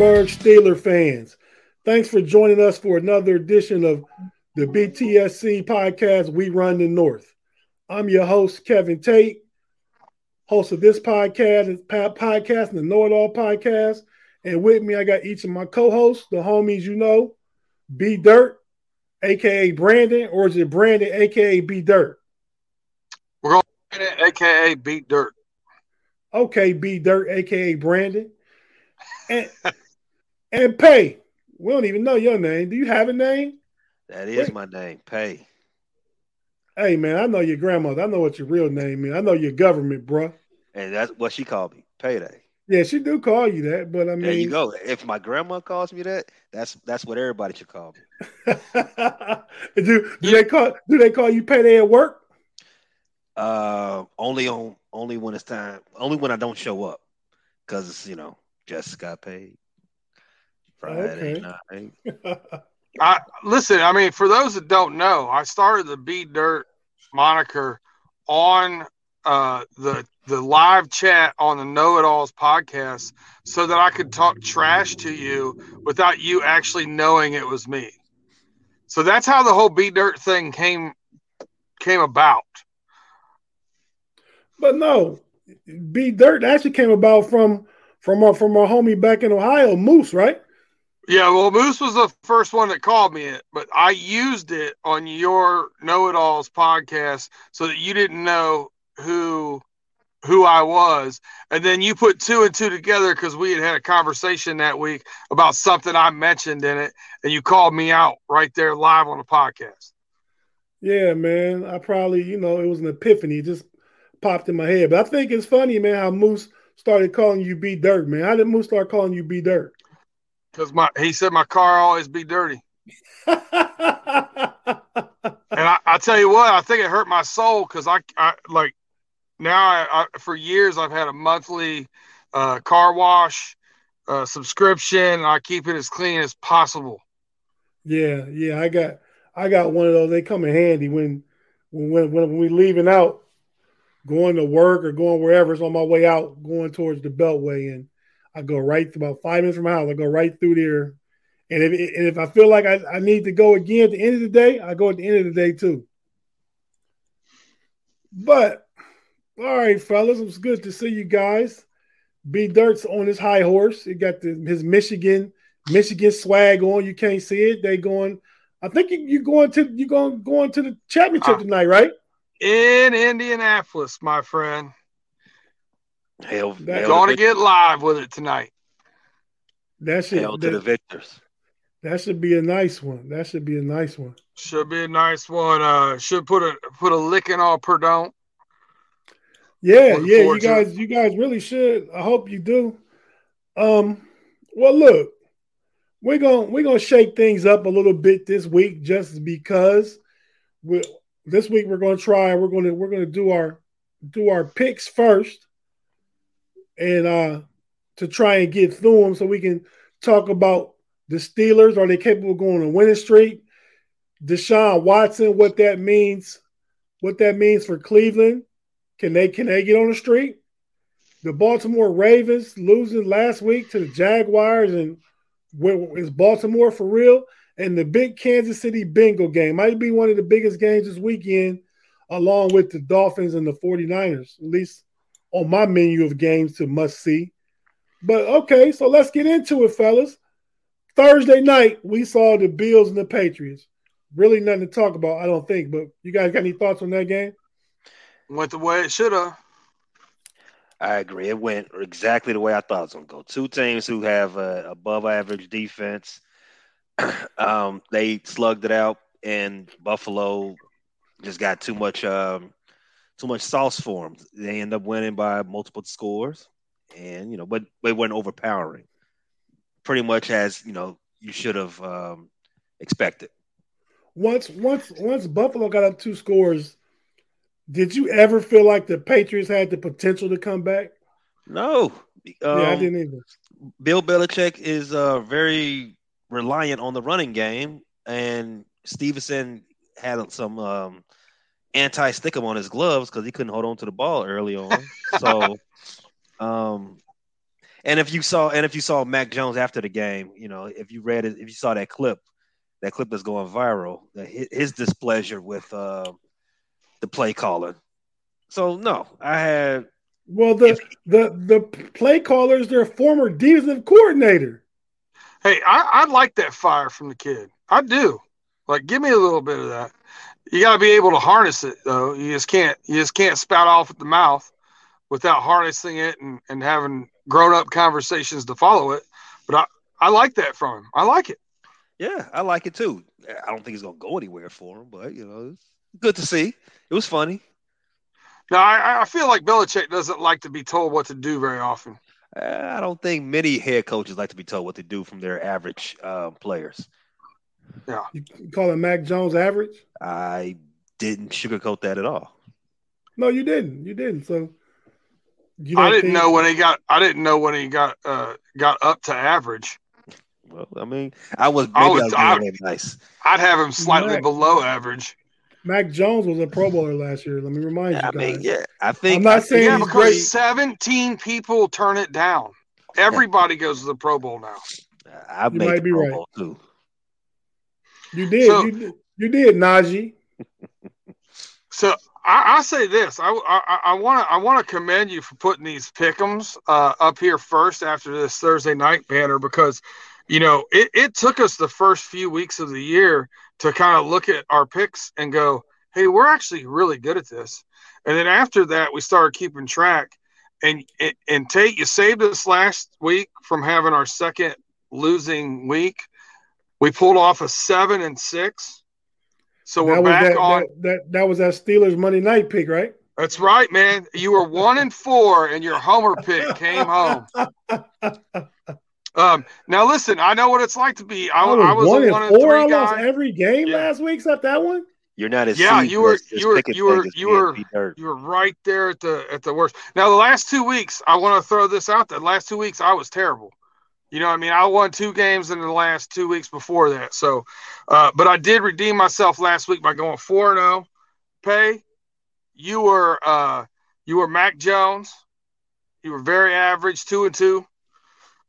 Pittsburgh Steeler fans. Thanks for joining us for another edition of the BTSC podcast, We Run the North. I'm your host, Kevin Tate, host of this podcast, podcast and the Know It All podcast. And with me, I got each of my co-hosts, the homies you know, B Dirt, aka Brandon, or is it Brandon, aka B Dirt? We're going to aka B Dirt. Okay, B Dirt, aka Brandon. And and Pay. We don't even know your name. Do you have a name? That is Wait. my name, Pay. Hey man, I know your grandmother. I know what your real name is. I know your government, bro. And that's what she called me, Payday. Yeah, she do call you that, but I mean, there you go. If my grandma calls me that, that's that's what everybody should call me. do do yeah. they call do they call you payday at work? Uh, only on only when it's time. Only when I don't show up, because you know just got paid Friday okay. night. I listen. I mean, for those that don't know, I started the B Dirt moniker on uh, the the live chat on the Know It Alls podcast so that I could talk trash to you without you actually knowing it was me. So that's how the whole B Dirt thing came came about. But no, B Dirt actually came about from from our from our homie back in Ohio, Moose, right? Yeah, well, Moose was the first one that called me it, but I used it on your Know It Alls podcast so that you didn't know who who I was, and then you put two and two together because we had had a conversation that week about something I mentioned in it, and you called me out right there live on the podcast. Yeah, man, I probably you know it was an epiphany, it just popped in my head. But I think it's funny, man, how Moose started calling you B Dirt, man. How did Moose start calling you B Dirt? Because my he said my car always be dirty. and I, I, tell you what, I think it hurt my soul because I, I like now I, I, for years I've had a monthly uh, car wash uh, subscription. I keep it as clean as possible. Yeah, yeah, I got I got one of those. They come in handy when when when we leaving out, going to work or going wherever. It's on my way out, going towards the Beltway, and I go right about five minutes from my house. I go right through there, and if and if I feel like I, I need to go again at the end of the day, I go at the end of the day too. But all right, fellas, it was good to see you guys. B Dirt's on his high horse. He got the, his Michigan Michigan swag on. You can't see it. They going. I think you, are going to you going going to the championship uh, tonight, right? In Indianapolis, my friend. Hell, going to get live with it tonight. That's should Hell to the victors. That should be a nice one. That should be a nice one. Should be a nice one. Uh, should put a put a licking on Perdon't. Yeah, yeah, you guys, you guys really should. I hope you do. Um, well, look, we're gonna we're gonna shake things up a little bit this week, just because we this week we're gonna try. We're gonna we're gonna do our do our picks first, and uh to try and get through them so we can talk about the Steelers. Are they capable of going on a winning streak? Deshaun Watson, what that means, what that means for Cleveland can they can they get on the street? The Baltimore Ravens losing last week to the Jaguars, and is Baltimore for real? And the big Kansas City Bengal game might be one of the biggest games this weekend, along with the Dolphins and the 49ers, at least on my menu of games to must see. But okay, so let's get into it, fellas. Thursday night, we saw the Bills and the Patriots. Really nothing to talk about, I don't think. But you guys got any thoughts on that game? Went the way it should have. I agree. It went exactly the way I thought it was going to go. Two teams who have a above average defense. um, they slugged it out, and Buffalo just got too much um, too much sauce for them. They end up winning by multiple scores, and you know, but they weren't overpowering. Pretty much as you know you should have um, expected. Once once once Buffalo got up two scores, did you ever feel like the Patriots had the potential to come back? No. Um, yeah, I um, didn't either. Bill Belichick is uh, very reliant on the running game, and Stevenson had some um, anti-stickum on his gloves because he couldn't hold on to the ball early on. so, um, And if you saw and if you saw Mac Jones after the game, you know, if you read it, if you saw that clip, that clip that's going viral, his displeasure with uh, the play calling. So no, I had. Well, the if, the the play callers, their former defensive coordinator. Hey, I, I like that fire from the kid. I do. Like, give me a little bit of that. You got to be able to harness it, though. You just can't. You just can't spout off at the mouth without harnessing it and, and having grown up conversations to follow it. But I, I like that from him. I like it. Yeah, I like it too. I don't think he's gonna go anywhere for him, but you know, good to see. It was funny. Now I, I feel like Belichick doesn't like to be told what to do very often. I don't think many head coaches like to be told what to do from their average uh, players. Yeah, you call him Mac Jones average? I didn't sugarcoat that at all. No, you didn't. You didn't. So I didn't think... know when he got. I didn't know when he got uh, got up to average. Well, I mean, I was maybe I was, I was nice. I'd have him slightly Mac, below average. Mac Jones was a Pro Bowler last year. Let me remind yeah, you. Guys. I mean, yeah, I think. I'm not saying yeah, because great. 17 people turn it down. Everybody goes to the Pro Bowl now. I you might be Pro right. Bowl too. You did. So, you did. You did, Najee. so I, I, say this. I want to I want to commend you for putting these pickums uh, up here first after this Thursday night banner because you know, it, it took us the first few weeks of the year to kind of look at our picks and go, hey, we're actually really good at this. And then after that, we started keeping track. And and Tate, you saved us last week from having our second losing week. We pulled off a seven and six. So we're back that, on that, that that was that Steelers Monday night pick, right? That's right, man. You were one and four, and your homer pick came home. Um, now listen, I know what it's like to be. I, I was, one, one and four. I lost every game yeah. last week except that one. You're not as yeah. You were you were you were you were you were right there at the at the worst. Now the last two weeks, I want to throw this out. The last two weeks, I was terrible. You know, I mean, I won two games in the last two weeks before that. So, uh, but I did redeem myself last week by going four and zero. Oh. Pay, you were uh, you were Mac Jones. You were very average, two and two.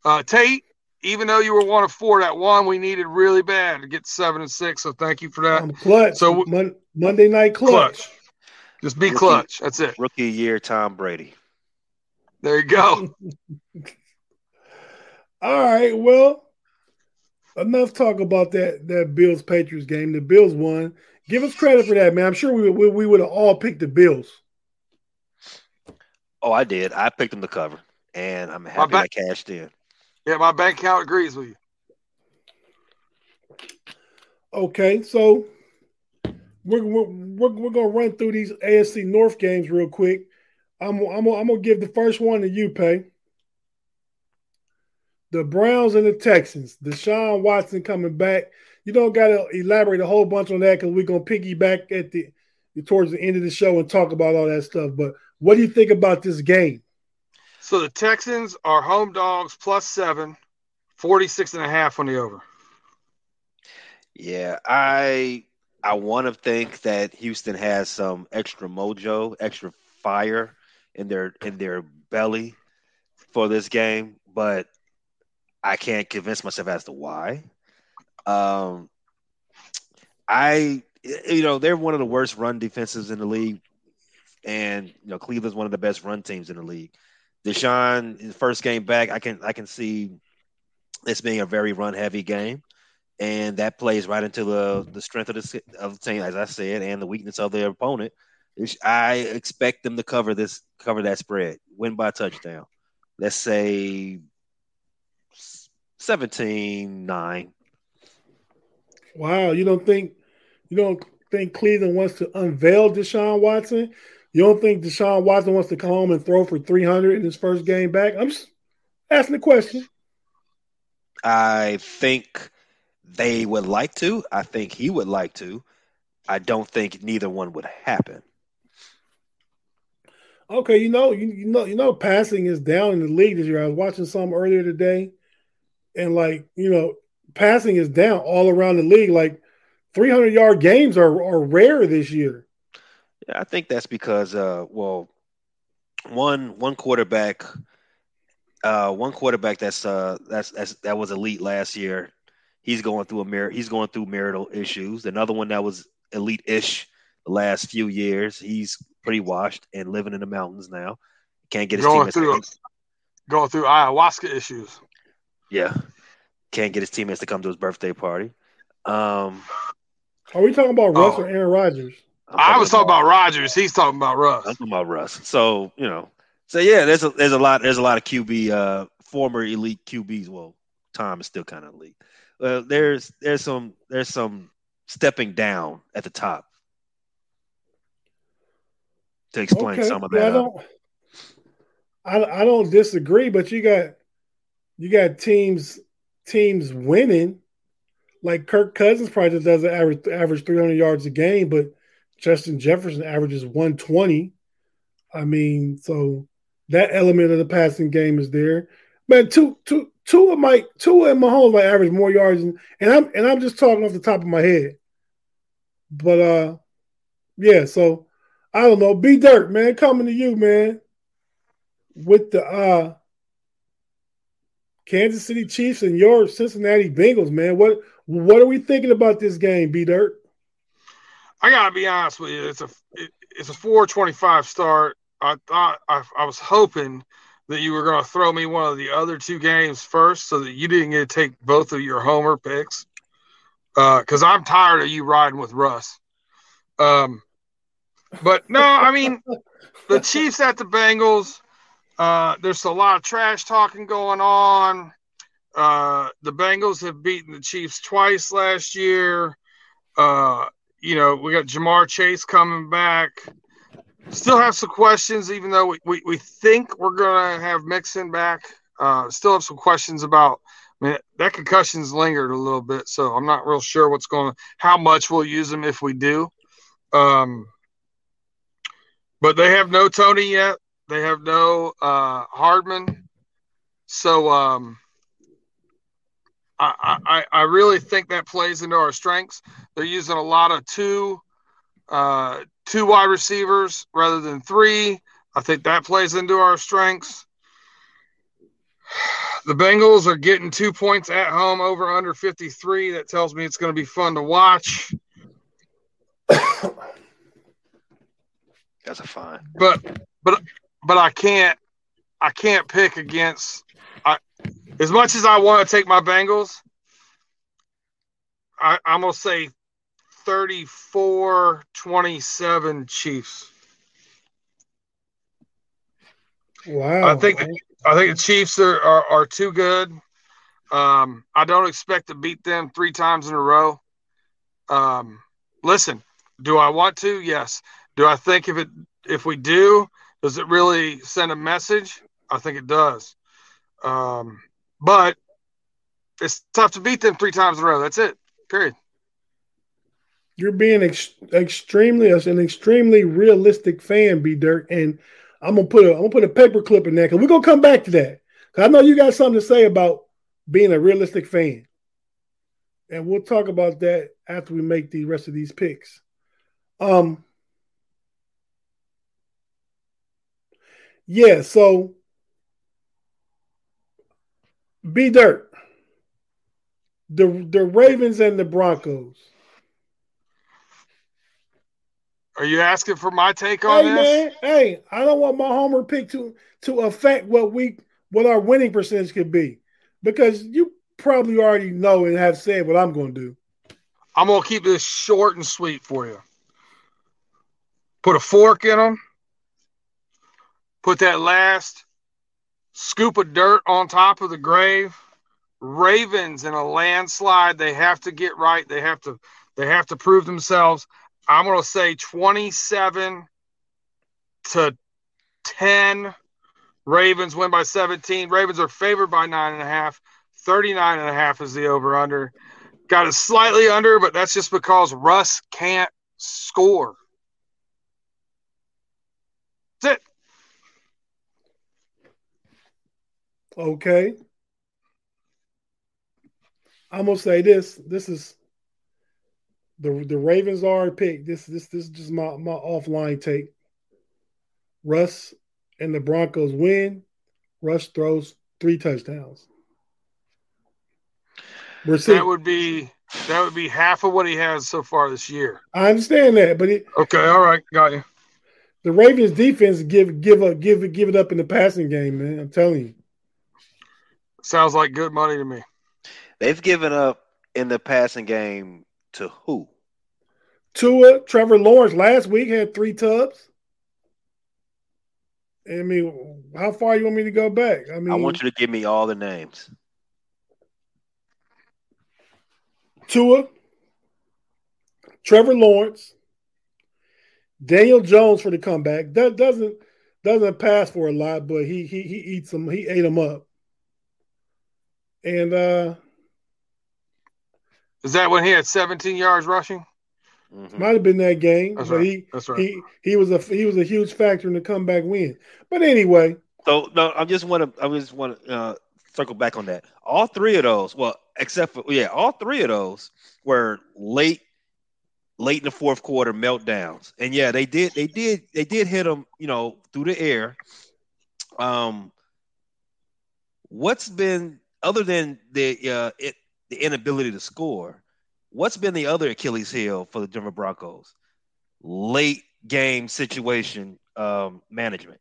Uh, Tate, even though you were one of four, that one we needed really bad to get seven and six. So thank you for that. Um, clutch. So Mon- Monday night clutch. clutch. Just be rookie, clutch. That's it. Rookie year, Tom Brady. There you go. All right. Well, enough talk about that that Bills Patriots game. The Bills won. Give us credit for that, man. I'm sure we we, we would have all picked the Bills. Oh, I did. I picked them to cover, and I'm happy I cashed in. Yeah, my bank account agrees with you. Okay, so we're we're, we're, we're gonna run through these AFC North games real quick. I'm I'm I'm gonna give the first one to you, Pay. The Browns and the Texans. Deshaun Watson coming back. You don't got to elaborate a whole bunch on that because we're gonna piggyback at the towards the end of the show and talk about all that stuff. But what do you think about this game? So the Texans are home dogs plus seven, 46 and a half on the over. Yeah, I I want to think that Houston has some extra mojo, extra fire in their in their belly for this game, but I can't convince myself as to why. Um, I you know they're one of the worst run defenses in the league, and you know Cleveland's one of the best run teams in the league. Deshaun, his first game back, I can I can see this being a very run heavy game, and that plays right into the the strength of the of the team, as I said, and the weakness of their opponent. I expect them to cover this cover that spread, win by touchdown. Let's say 17-9. Wow, you don't think you don't think Cleveland wants to unveil Deshaun Watson? You don't think Deshaun Watson wants to come home and throw for 300 in his first game back? I'm just asking the question. I think they would like to. I think he would like to. I don't think neither one would happen. Okay, you know, you, you know, you know, passing is down in the league this year. I was watching some earlier today, and like, you know, passing is down all around the league. Like, 300 yard games are, are rare this year. Yeah, I think that's because, uh, well, one one quarterback uh, one quarterback that's uh that's, that's that was elite last year. He's going through a mar- he's going through marital issues. Another one that was elite-ish the last few years. He's pretty washed and living in the mountains now. Can't get his going team through going through ayahuasca issues. Yeah, can't get his teammates to come to his birthday party. Um, Are we talking about Russ oh, or Aaron Rodgers? I was talking about, about Rodgers. He's talking about Russ. I'm talking about Russ. So you know, so yeah, there's a there's a lot there's a lot of QB uh former elite QBs. Well, Tom is still kind of elite. Well, there's there's some there's some stepping down at the top to explain okay. some of that. Yeah, I don't I, I don't disagree, but you got you got teams teams winning. Like Kirk Cousins probably just does average average 300 yards a game, but Justin Jefferson averages 120. I mean, so that element of the passing game is there. Man, two two two of my two of Mahomes might average more yards, and, and I'm and I'm just talking off the top of my head. But uh, yeah. So I don't know. B Dirt, man, coming to you, man, with the uh Kansas City Chiefs and your Cincinnati Bengals, man. What what are we thinking about this game, B Dirt? I gotta be honest with you. It's a it, it's a 425 start. I thought I, I was hoping that you were going to throw me one of the other two games first, so that you didn't get to take both of your homer picks. Because uh, I'm tired of you riding with Russ. Um, but no, I mean the Chiefs at the Bengals. Uh, there's a lot of trash talking going on. Uh, the Bengals have beaten the Chiefs twice last year. Uh, you know, we got Ja'Marr Chase coming back. Still have some questions, even though we, we, we think we're going to have Mixon back. Uh, still have some questions about. I mean, that concussion's lingered a little bit, so I'm not real sure what's going. How much we'll use him if we do. Um, but they have no Toney yet. They have no uh, Hardman. So um, I, I, I really think that plays into our strengths. They're using a lot of two uh, two wide receivers rather than three. I think that plays into our strengths. The Bengals are getting two points at home over under 53. That tells me it's going to be fun to watch. That's a fine. But but but I can't I can't pick against I as much as I want to take my Bengals, I, I'm gonna say 34 27 Chiefs. Wow. I think the, I think the Chiefs are, are, are too good. Um, I don't expect to beat them three times in a row. Um, listen, do I want to? Yes. Do I think if it if we do, does it really send a message? I think it does. Um, but it's tough to beat them three times in a row. That's it. Period. You're being ex- extremely an extremely realistic fan, B Dirt, and I'm gonna put a I'm gonna put a paper clip in there because we're gonna come back to that. Cause I know you got something to say about being a realistic fan, and we'll talk about that after we make the rest of these picks. Um, yeah, so B Dirt. The the Ravens and the Broncos. Are you asking for my take on hey, this? Man, hey, I don't want my homer pick to to affect what we what our winning percentage could be. Because you probably already know and have said what I'm gonna do. I'm gonna keep this short and sweet for you. Put a fork in them. Put that last scoop of dirt on top of the grave. Ravens in a landslide. They have to get right. They have to they have to prove themselves. I'm going to say 27 to 10. Ravens win by 17. Ravens are favored by nine and a half. 39 and a half is the over under. Got it slightly under, but that's just because Russ can't score. That's it. Okay. I'm gonna say this. This is the the Ravens are a pick. This this this is just my my offline take. Russ and the Broncos win. Russ throws three touchdowns. We're seeing, that would be that would be half of what he has so far this year. I understand that, but it, okay, all right, got you. The Ravens defense give give up give it give it up in the passing game, man. I'm telling you. Sounds like good money to me. They've given up in the passing game to who? Tua, Trevor Lawrence last week had three tubs. I mean, how far you want me to go back? I mean, I want you to give me all the names. Tua, Trevor Lawrence, Daniel Jones for the comeback. That doesn't doesn't pass for a lot, but he he he eats them. He ate them up. And uh is that when he had 17 yards rushing? Mm-hmm. Might have been that game, That's but right. he That's right. he he was a he was a huge factor in the comeback win. But anyway, so no, I just want to I just want to uh, circle back on that. All three of those, well, except for yeah, all three of those were late late in the fourth quarter meltdowns. And yeah, they did they did they did hit them, you know, through the air. Um what's been other than the uh it, the inability to score, what's been the other Achilles heel for the Denver Broncos? Late game situation um, management.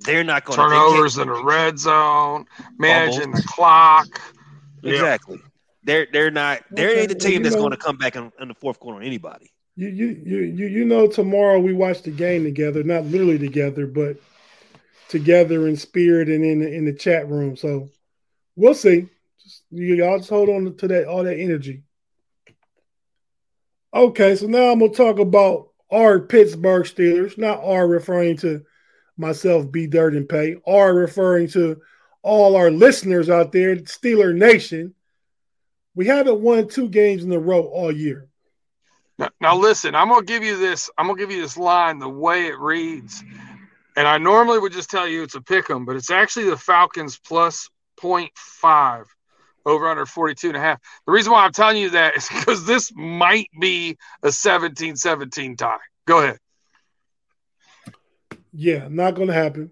They're not going to turnovers in the red zone, managing bubbles. the clock. Exactly. Yeah. They're they're not they're okay. the team well, that's know, going to come back in, in, the fourth quarter on anybody. You, you you you you know tomorrow we watch the game together, not literally together, but together in spirit and in the, in the chat room. So we'll see. Just, y'all just hold on to that all that energy. Okay, so now I'm gonna talk about our Pittsburgh Steelers, not R referring to myself, B Dirt and Pay, R referring to all our listeners out there, Steeler Nation. We haven't won two games in a row all year. Now, now, listen, I'm gonna give you this. I'm gonna give you this line the way it reads, and I normally would just tell you it's a pick 'em, but it's actually the Falcons plus 0.5 over under 42 and a half. The reason why I'm telling you that is because this might be a 17-17 tie. Go ahead. Yeah, not gonna happen.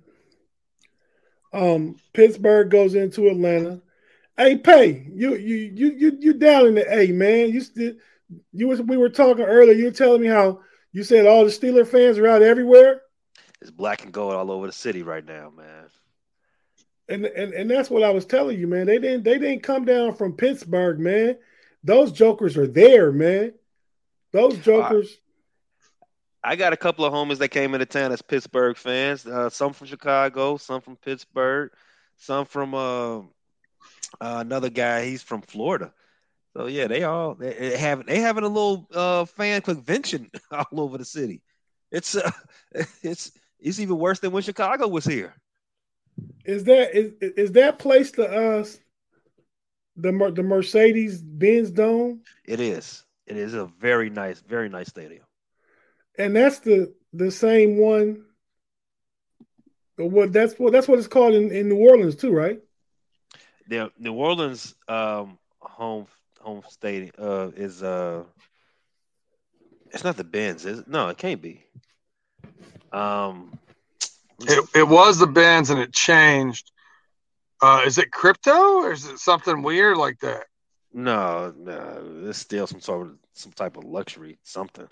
Um, Pittsburgh goes into Atlanta. Hey, Pay, you you you you you down in the A, man. You still you was we were talking earlier. You were telling me how you said all the Steeler fans are out everywhere. It's black and gold all over the city right now, man. And and and that's what I was telling you, man. They didn't they didn't come down from Pittsburgh, man. Those jokers are there, man. Those jokers. I, I got a couple of homies that came into town as Pittsburgh fans. Uh, some from Chicago, some from Pittsburgh, some from uh, uh, another guy, he's from Florida. So yeah, they all they have they having a little uh, fan convention all over the city. It's uh, it's it's even worse than when Chicago was here. Is that is is that place to us the the Mercedes Benz Dome? It is. It is a very nice, very nice stadium. And that's the the same one. What that's what that's what it's called in, in New Orleans too, right? the New Orleans um, home home stadium uh, is uh, it's not the Benz, is it? No, it can't be. Um, it, it was the Benz and it changed. Uh, is it crypto or is it something weird like that? No, no, it's still some sort of some type of luxury something.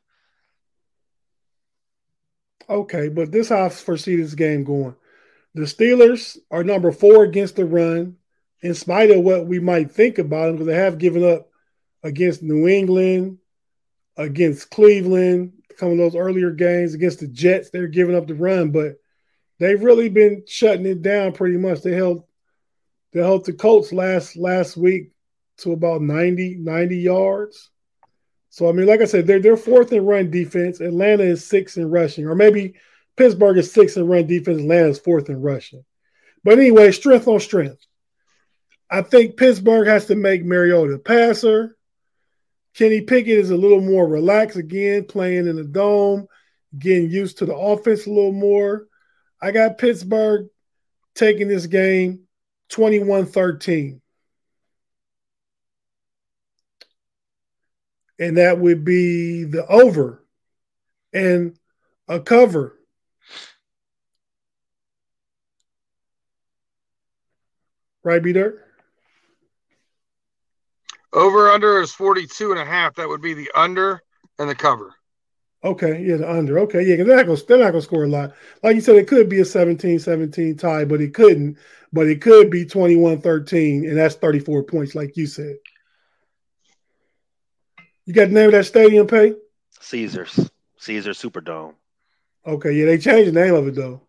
Okay, but this how I foresee this game going. The Steelers are number four against the run in spite of what we might think about them, because they have given up against New England, against Cleveland, some of those earlier games against the Jets, they're giving up the run, but they've really been shutting it down pretty much. They held they held the Colts last last week to about 90, 90 yards. So I mean, like I said, they're they're fourth in run defense. Atlanta is sixth in rushing, or maybe Pittsburgh is sixth in run defense. Atlanta is fourth in rushing. But anyway, strength on strength. I think Pittsburgh has to make Mariota passer. Kenny Pickett is a little more relaxed again, playing in the dome, getting used to the offense a little more. I got Pittsburgh taking this game 21 13. And that would be the over and a cover Right, B Dirt? Over under is 42 and a half. That would be the under and the cover. Okay, yeah, the under. Okay, yeah, because they're not gonna they're not gonna score a lot. Like you said, it could be a 17-17 tie, but it couldn't. But it could be 21-13, and that's 34 points, like you said. You got the name of that stadium, Pay? Caesars. Caesar Superdome. Okay, yeah, they changed the name of it though.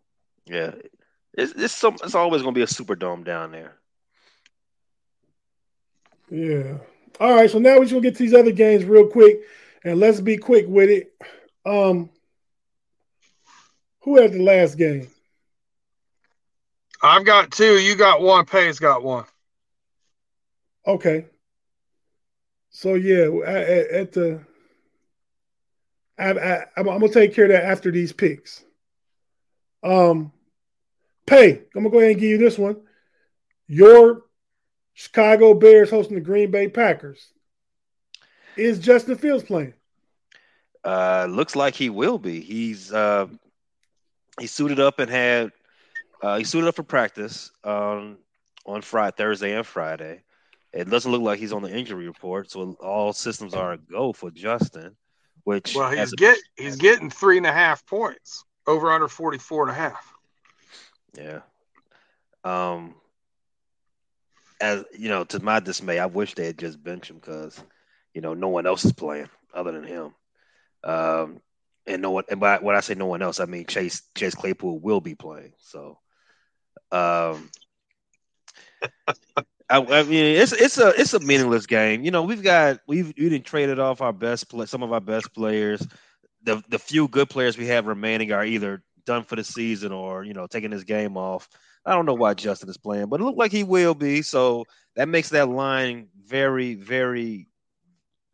Yeah. It's it's some it's always gonna be a Superdome down there. Yeah. All right, so now we're gonna get to these other games real quick, and let's be quick with it. Um, who had the last game? I've got two. You got one. Pay's got one. Okay. So yeah, at, at the, I, I, I'm gonna take care of that after these picks. Um, Pay. I'm gonna go ahead and give you this one. Your Chicago Bears hosting the Green Bay Packers. Is Justin Fields playing? Uh, looks like he will be. He's uh, he suited up and had uh, he suited up for practice um, on Friday, Thursday, and Friday. It doesn't look like he's on the injury report, so all systems are a go for Justin. Which well, he's a, he's getting three and a half points over under 44 and a half. Yeah. Um. As you know, to my dismay, I wish they had just benched him because, you know, no one else is playing other than him. Um, and no one, and by when I say no one else, I mean Chase Chase Claypool will be playing. So, um, I, I, mean it's it's a it's a meaningless game. You know, we've got we've we didn't traded off our best play, some of our best players. The the few good players we have remaining are either done for the season or you know taking this game off. I don't know why Justin is playing, but it looked like he will be. So that makes that line very very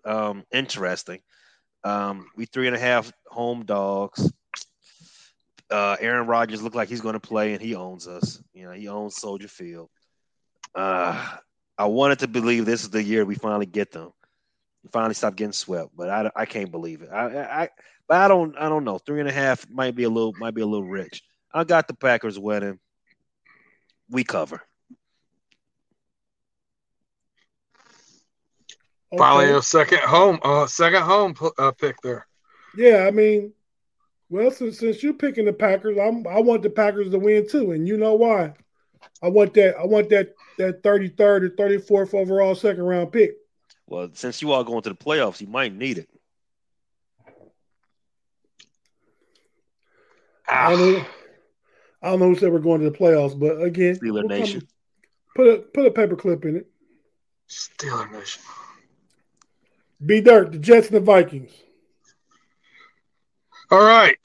um, interesting. Um, we three and a half home dogs. Uh, Aaron Rodgers looked like he's going to play, and he owns us. You know, he owns Soldier Field. Uh, I wanted to believe this is the year we finally get them. We finally stop getting swept, but I, I can't believe it. I, I, but I don't, I don't know. Three and a half might be a little, might be a little rich. I got the Packers winning. We cover. Okay. Finally, a second home, uh, second home uh, pick there. Yeah, I mean, well, since, since you're picking the Packers, I'm, I want the Packers to win too, and you know why? I want that. I want that that 33rd or 34th overall second round pick. Well, since you are going to the playoffs, you might need it. I don't know. I don't know who said we're going to the playoffs, but again, Steeler we'll Nation. Come, put a put a paperclip in it. Steeler Nation. B Dirt, the Jets and the Vikings. All right.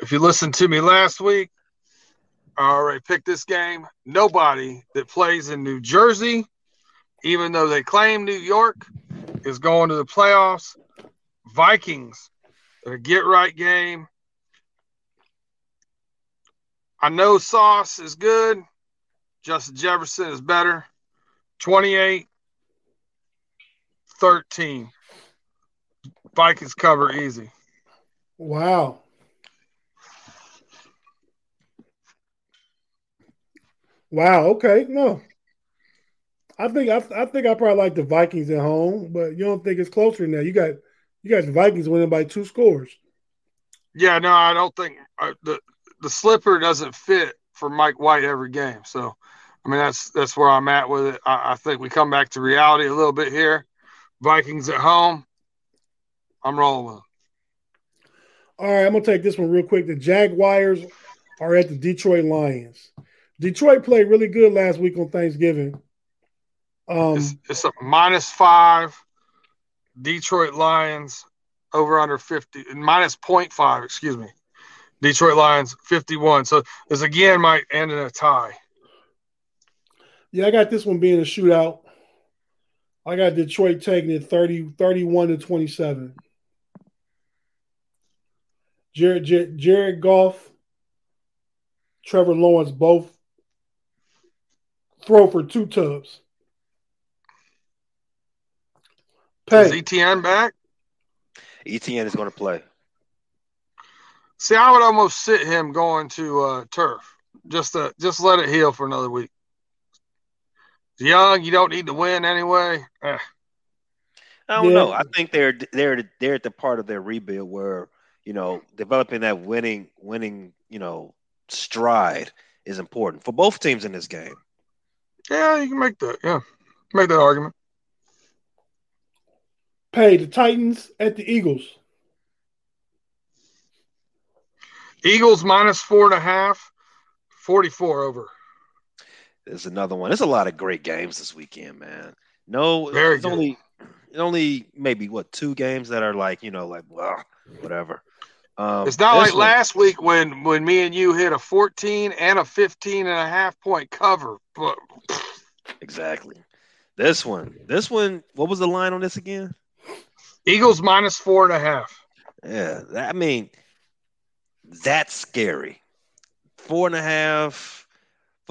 If you listened to me last week, I already picked this game. Nobody that plays in New Jersey, even though they claim New York, is going to the playoffs. Vikings, a get right game. I know Sauce is good. Justin Jefferson is better. 28 13. Vikings cover easy. Wow. Wow. Okay. No. I think I, I think I probably like the Vikings at home, but you don't think it's closer now. You got you got the Vikings winning by two scores. Yeah, no, I don't think uh, the the slipper doesn't fit for Mike White every game. So, I mean that's that's where I'm at with it. I, I think we come back to reality a little bit here. Vikings at home. I'm rolling. All right, I'm gonna take this one real quick. The Jaguars are at the Detroit Lions. Detroit played really good last week on Thanksgiving. Um, it's, it's a minus five. Detroit Lions over under 50 minus 0.5, excuse me. Detroit Lions 51. So this again might end in a tie. Yeah, I got this one being a shootout. I got Detroit taking it 30, 31 to 27. Jared, Jared, Jared Goff, Trevor Lawrence both throw for two tubs. Pay. Is ETN back? ETN is going to play. See, I would almost sit him going to uh, turf just to just let it heal for another week. Young. You don't need to win anyway. Eh. I don't yeah. know. I think they're they're they're at the part of their rebuild where you know developing that winning winning you know stride is important for both teams in this game. Yeah, you can make that. Yeah, make that argument. Pay the Titans at the Eagles. Eagles minus four and a half, 44 over. There's another one. There's a lot of great games this weekend, man. No, Very it's only only maybe what two games that are like you know like well whatever. Um, it's not like one, last week when when me and you hit a 14 and a 15 and a half point cover. But exactly. This one, this one, what was the line on this again? Eagles minus four and a half. Yeah, I mean, that's scary. Four and a half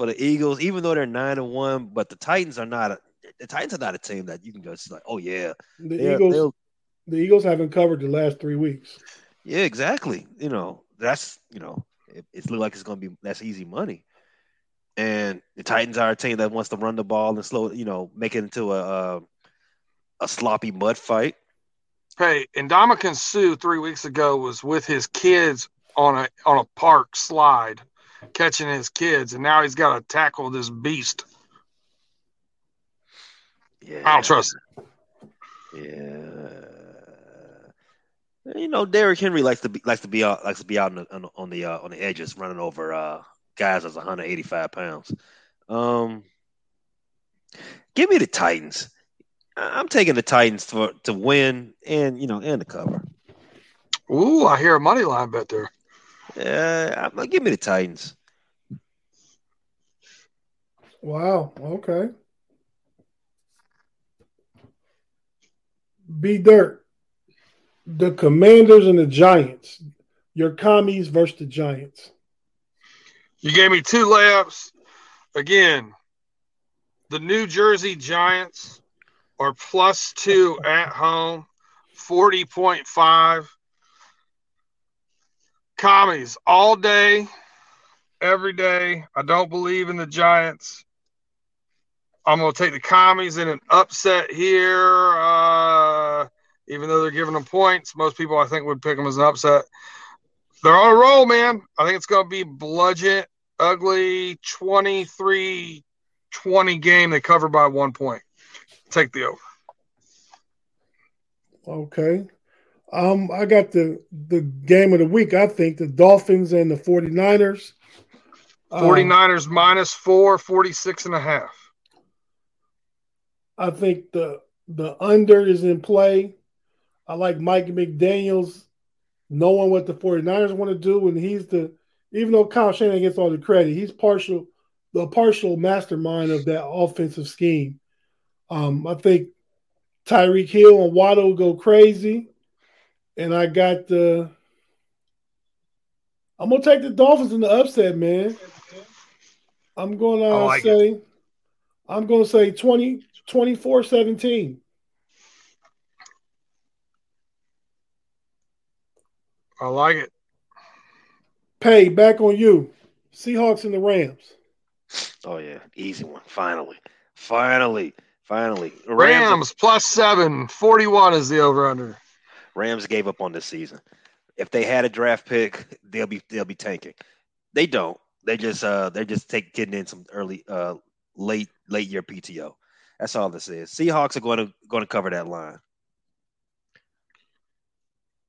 for the Eagles, even though they're nine and one, but the Titans are not. A, the Titans are not a team that you can go like, oh yeah, the Eagles. The Eagles haven't covered the last three weeks. Yeah, exactly. You know, that's you know, it, it looks like it's going to be that's easy money. And the Titans are a team that wants to run the ball and slow, you know, make it into a a, a sloppy mud fight. Hey, Ndamukong Suh three weeks ago was with his kids on a on a park slide, catching his kids, and now he's got to tackle this beast. Yeah, I don't trust it. Yeah, you know, Derrick Henry likes to be likes to be out likes to be out on the on the, uh, on the edges, running over uh, guys that's 185 pounds. Um, give me the Titans. I'm taking the Titans for to win and you know and the cover. Ooh, I hear a money line bet there. Yeah, uh, give me the Titans. Wow. Okay. B Dirt. The Commanders and the Giants. Your commies versus the Giants. You gave me two layups. Again, the New Jersey Giants are plus two at home, 40.5. Commies all day, every day. I don't believe in the Giants. I'm going to take the commies in an upset here. Uh, even though they're giving them points, most people I think would pick them as an upset. They're on a roll, man. I think it's going to be bludgeon, ugly 23 20 game. They cover by one point. Take the over. Okay. Um, I got the the game of the week. I think the Dolphins and the 49ers. 49ers um, minus four, 46 and a half. I think the the under is in play. I like Mike McDaniels knowing what the 49ers want to do, and he's the even though Kyle Shanahan gets all the credit, he's partial the partial mastermind of that offensive scheme. Um, I think Tyreek Hill and Waddle go crazy and I got the. I'm gonna take the Dolphins in the upset, man. I'm gonna like say, it. I'm gonna say 20, 24 17. I like it. Pay back on you. Seahawks and the Rams. Oh yeah, easy one. Finally, finally, finally. Rams, Rams plus seven. 41 is the over under. Rams gave up on this season. If they had a draft pick, they'll be they'll be tanking. They don't. They just uh they're just take getting in some early uh late late year PTO. That's all this is. Seahawks are going to going to cover that line.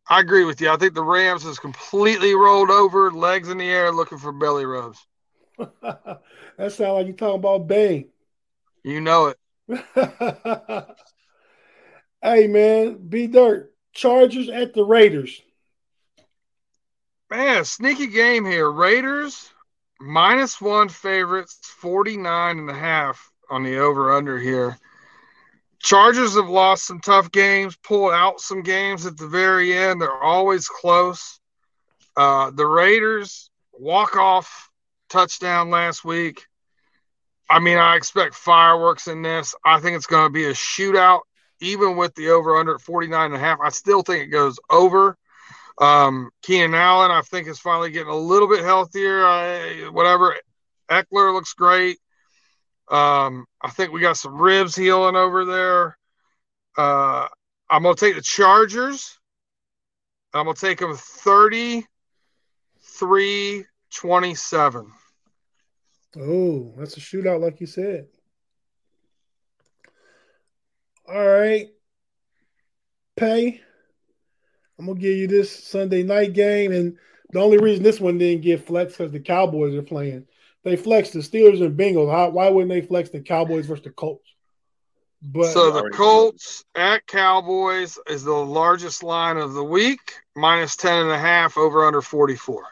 I agree with you. I think the Rams is completely rolled over, legs in the air, looking for belly rubs. that sounds like you talking about Bane. You know it. hey man, be Dirt. Chargers at the Raiders. Man, sneaky game here. Raiders minus one favorites, 49 and a half on the over under here. Chargers have lost some tough games, pulled out some games at the very end. They're always close. Uh, the Raiders walk off touchdown last week. I mean, I expect fireworks in this. I think it's going to be a shootout even with the over under at 49 and a half, I still think it goes over. Um, Keenan Allen, I think, is finally getting a little bit healthier. Whatever. Ekeler looks great. Um, I think we got some ribs healing over there. Uh, I'm gonna take the Chargers. I'm gonna take them 33 27. Oh, that's a shootout, like you said. All right. Pay. I'm gonna give you this Sunday night game, and the only reason this one didn't get flexed because the Cowboys are playing. They flexed the Steelers and Bengals. How, why wouldn't they flex the Cowboys versus the Colts? But so the Colts at Cowboys is the largest line of the week, minus 10 and a half over under 44.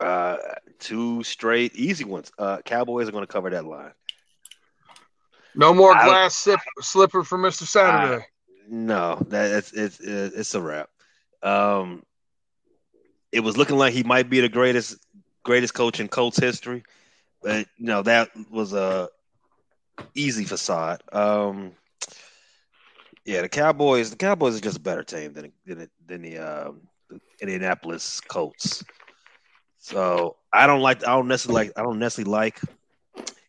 Uh, two straight easy ones. Uh, Cowboys are going to cover that line. No more glass sip, slipper for Mr. Saturday. I, no, that it's it's it's a wrap. Um, it was looking like he might be the greatest greatest coach in Colts history, but you know that was a easy facade. Um, yeah, the Cowboys. The Cowboys are just a better team than than, than the, um, the Indianapolis Colts. So I don't like. I don't necessarily like. I don't necessarily like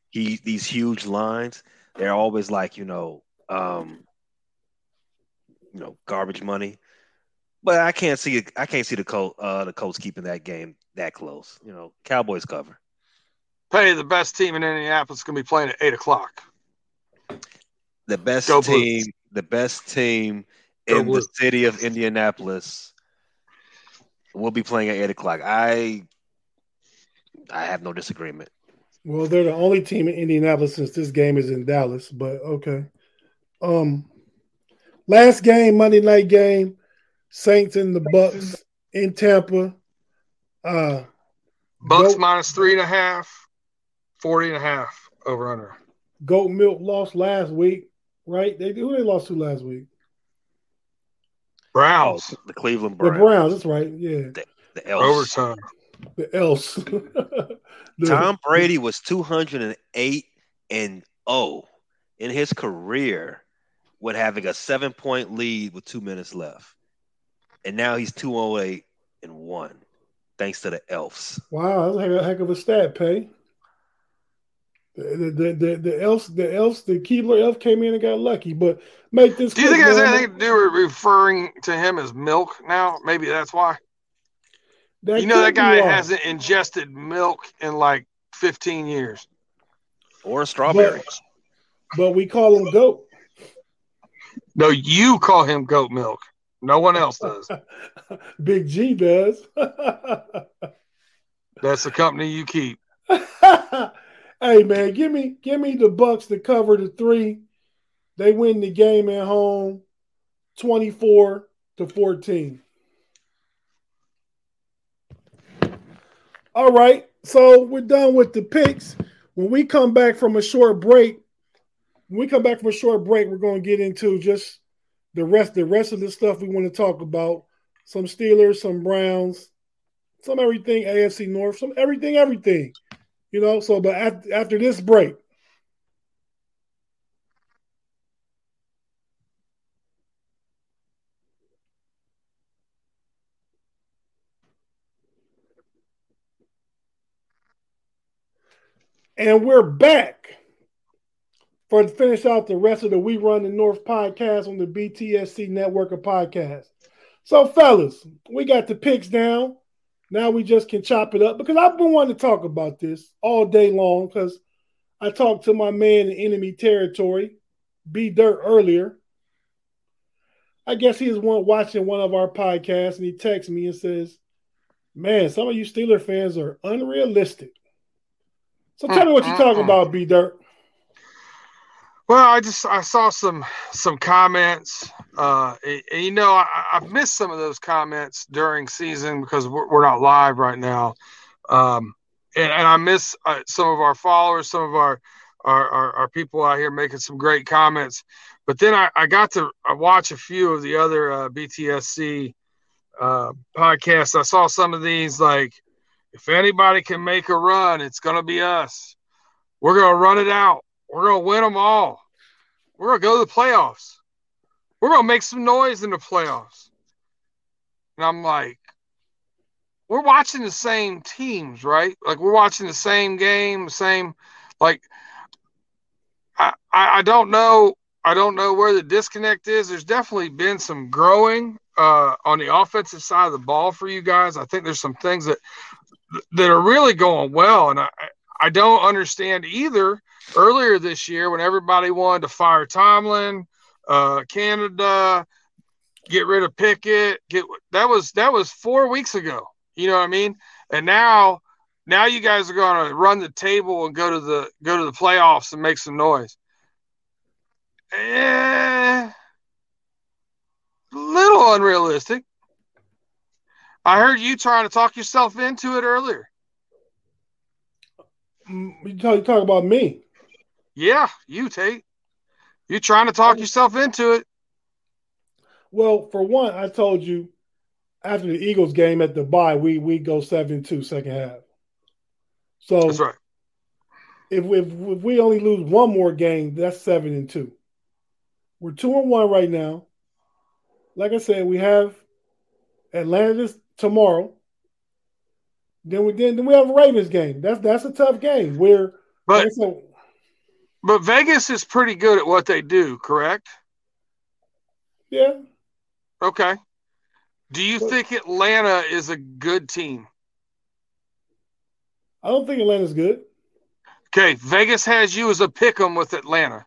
he these huge lines. They're always like you know, um, you know, garbage money. But I can't see. I can't see the Col- uh, the Colts keeping that game that close. You know, Cowboys cover. Pay the best team in Indianapolis is going to be playing at eight o'clock. The best Go team, Blue. the best team Go in Blue. the city of Indianapolis will be playing at eight o'clock. I, I have no disagreement. Well, they're the only team in Indianapolis since this game is in Dallas. But okay. Um, last game, Monday night game, Saints and the Bucks in Tampa. Uh, Bucks goat, minus three and a half, 40 and a half over under. Goat Milk lost last week, right? They who they lost to last week? Browns. Oh, the Cleveland Browns. The Browns, that's right. Yeah. The, the Elves. Overtime. The Elves. Tom Brady was 208 and 0 in his career with having a seven point lead with two minutes left. And now he's 208 and 1 thanks to the elves. Wow, that's a heck of a stat, Pay. The the the, the elves the elves the Keebler elf came in and got lucky, but make this. Do you think it has anything to do with referring to him as milk now? Maybe that's why. That you know that guy hasn't ingested milk in like 15 years. Or strawberries. But, but we call him goat. No, you call him goat milk. No one else does. Big G does. That's the company you keep. hey man, give me give me the Bucks to cover the three. They win the game at home 24 to 14. All right. So we're done with the picks. When we come back from a short break, when we come back from a short break, we're going to get into just the rest the rest of the stuff we want to talk about. Some Steelers, some Browns, some everything AFC North, some everything, everything. You know, so but after, after this break, And we're back for to finish out the rest of the We Run the North podcast on the BTSC network of podcasts. So, fellas, we got the picks down. Now we just can chop it up because I've been wanting to talk about this all day long because I talked to my man in enemy territory, B Dirt, earlier. I guess he was one watching one of our podcasts and he texts me and says, Man, some of you Steeler fans are unrealistic. So tell me what you're talking about, B Dirt. Well, I just I saw some some comments. Uh, and, and you know, I, have missed some of those comments during season because we're, we're not live right now, um, and, and I miss uh, some of our followers, some of our, our our, our people out here making some great comments. But then I, I got to watch a few of the other uh, BTSC uh, podcasts. I saw some of these like, if anybody can make a run, it's going to be us. We're going to run it out we're gonna win them all. We're gonna go to the playoffs. We're gonna make some noise in the playoffs. And I'm like, we're watching the same teams, right? Like we're watching the same game, same Like, I, I don't know. I don't know where the disconnect is. There's definitely been some growing uh, on the offensive side of the ball for you guys. I think there's some things that that are really going well, and I I don't understand either. Earlier this year, when everybody wanted to fire Tomlin, uh, Canada, get rid of Pickett, get that was that was four weeks ago. You know what I mean? And now now you guys are going to run the table and go to the go to the playoffs and make some noise. Eh, little unrealistic. I heard you trying to talk yourself into it earlier. You talk, you talk about me. Yeah, you Tate. You're trying to talk oh. yourself into it. Well, for one, I told you after the Eagles game at the bye, we we go 7-2 second half. So that's right. If, if, if we only lose one more game, that's seven and two. We're two and one right now. Like I said, we have Atlanta this tomorrow. Then we then, then we have a Ravens game. That's that's a tough game. Where but a, but Vegas is pretty good at what they do, correct? Yeah. Okay. Do you but, think Atlanta is a good team? I don't think Atlanta's good. Okay, Vegas has you as a pick 'em with Atlanta.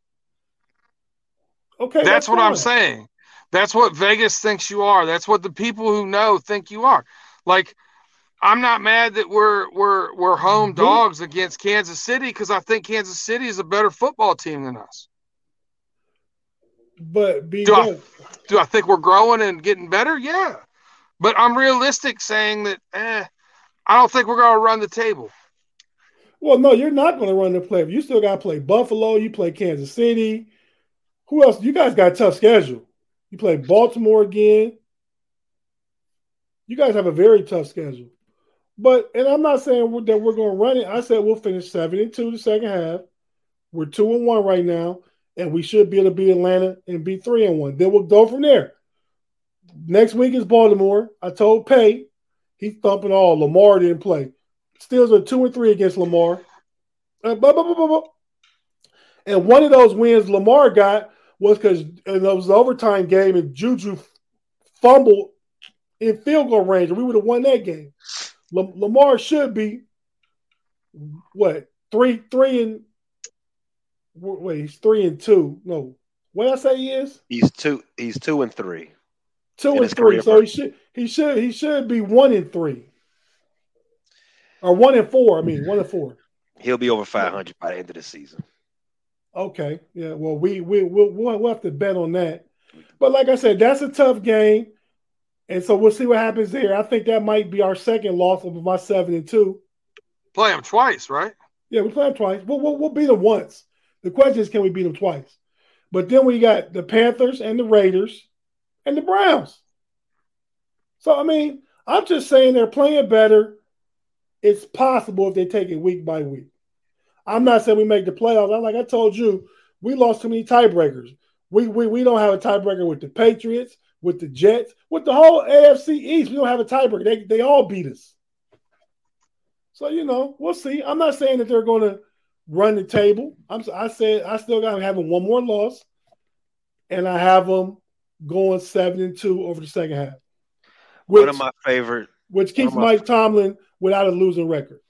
Okay, that's, that's what fine. I'm saying. That's what Vegas thinks you are. That's what the people who know think you are. Like, I'm not mad that we're we're we're home dogs against Kansas City because I think Kansas City is a better football team than us. But do I, do I think we're growing and getting better? Yeah, but I'm realistic saying that eh, I don't think we're going to run the table. Well, no, you're not going to run the play. You still got to play Buffalo. You play Kansas City. Who else? You guys got a tough schedule. You play Baltimore again. You guys have a very tough schedule. But and I'm not saying that we're going to run it. I said we'll finish seven and two the second half. We're two and one right now, and we should be able to beat Atlanta and be three and one. Then we'll go from there. Next week is Baltimore. I told Pay he's thumping all. Lamar didn't play. Steelers are two and three against Lamar. Uh, blah, blah, blah, and one of those wins Lamar got was because it was an overtime game and Juju fumbled in field goal range, and we would have won that game. Lamar should be what three, three and wait, he's three and two. No, what I say he is? He's two. He's two and three. Two and three. So he should he should he should be one and three. Or one and four. I mean, one and four. He'll be over five hundred by the end of the season. Okay. Yeah. Well, we we we'll, we'll have to bet on that. But like I said, that's a tough game, and so we'll see what happens there. I think that might be our second loss of my seven and two. Play them twice, right? Yeah, we play them twice. We'll, we'll, we'll beat them once. The question is, can we beat them twice? But then we got the Panthers and the Raiders and the Browns. So I mean, I'm just saying they're playing better. It's possible if they take it week by week. I'm not saying we make the playoffs. I'm like I told you, we lost too many tiebreakers. We, we we don't have a tiebreaker with the Patriots, with the Jets, with the whole AFC East. We don't have a tiebreaker. They they all beat us. So you know, we'll see. I'm not saying that they're going to run the table. I'm I said I still got having one more loss, and I have them going seven and two over the second half. Which, one of my favorite, which keeps Mike my, Tomlin without a losing record.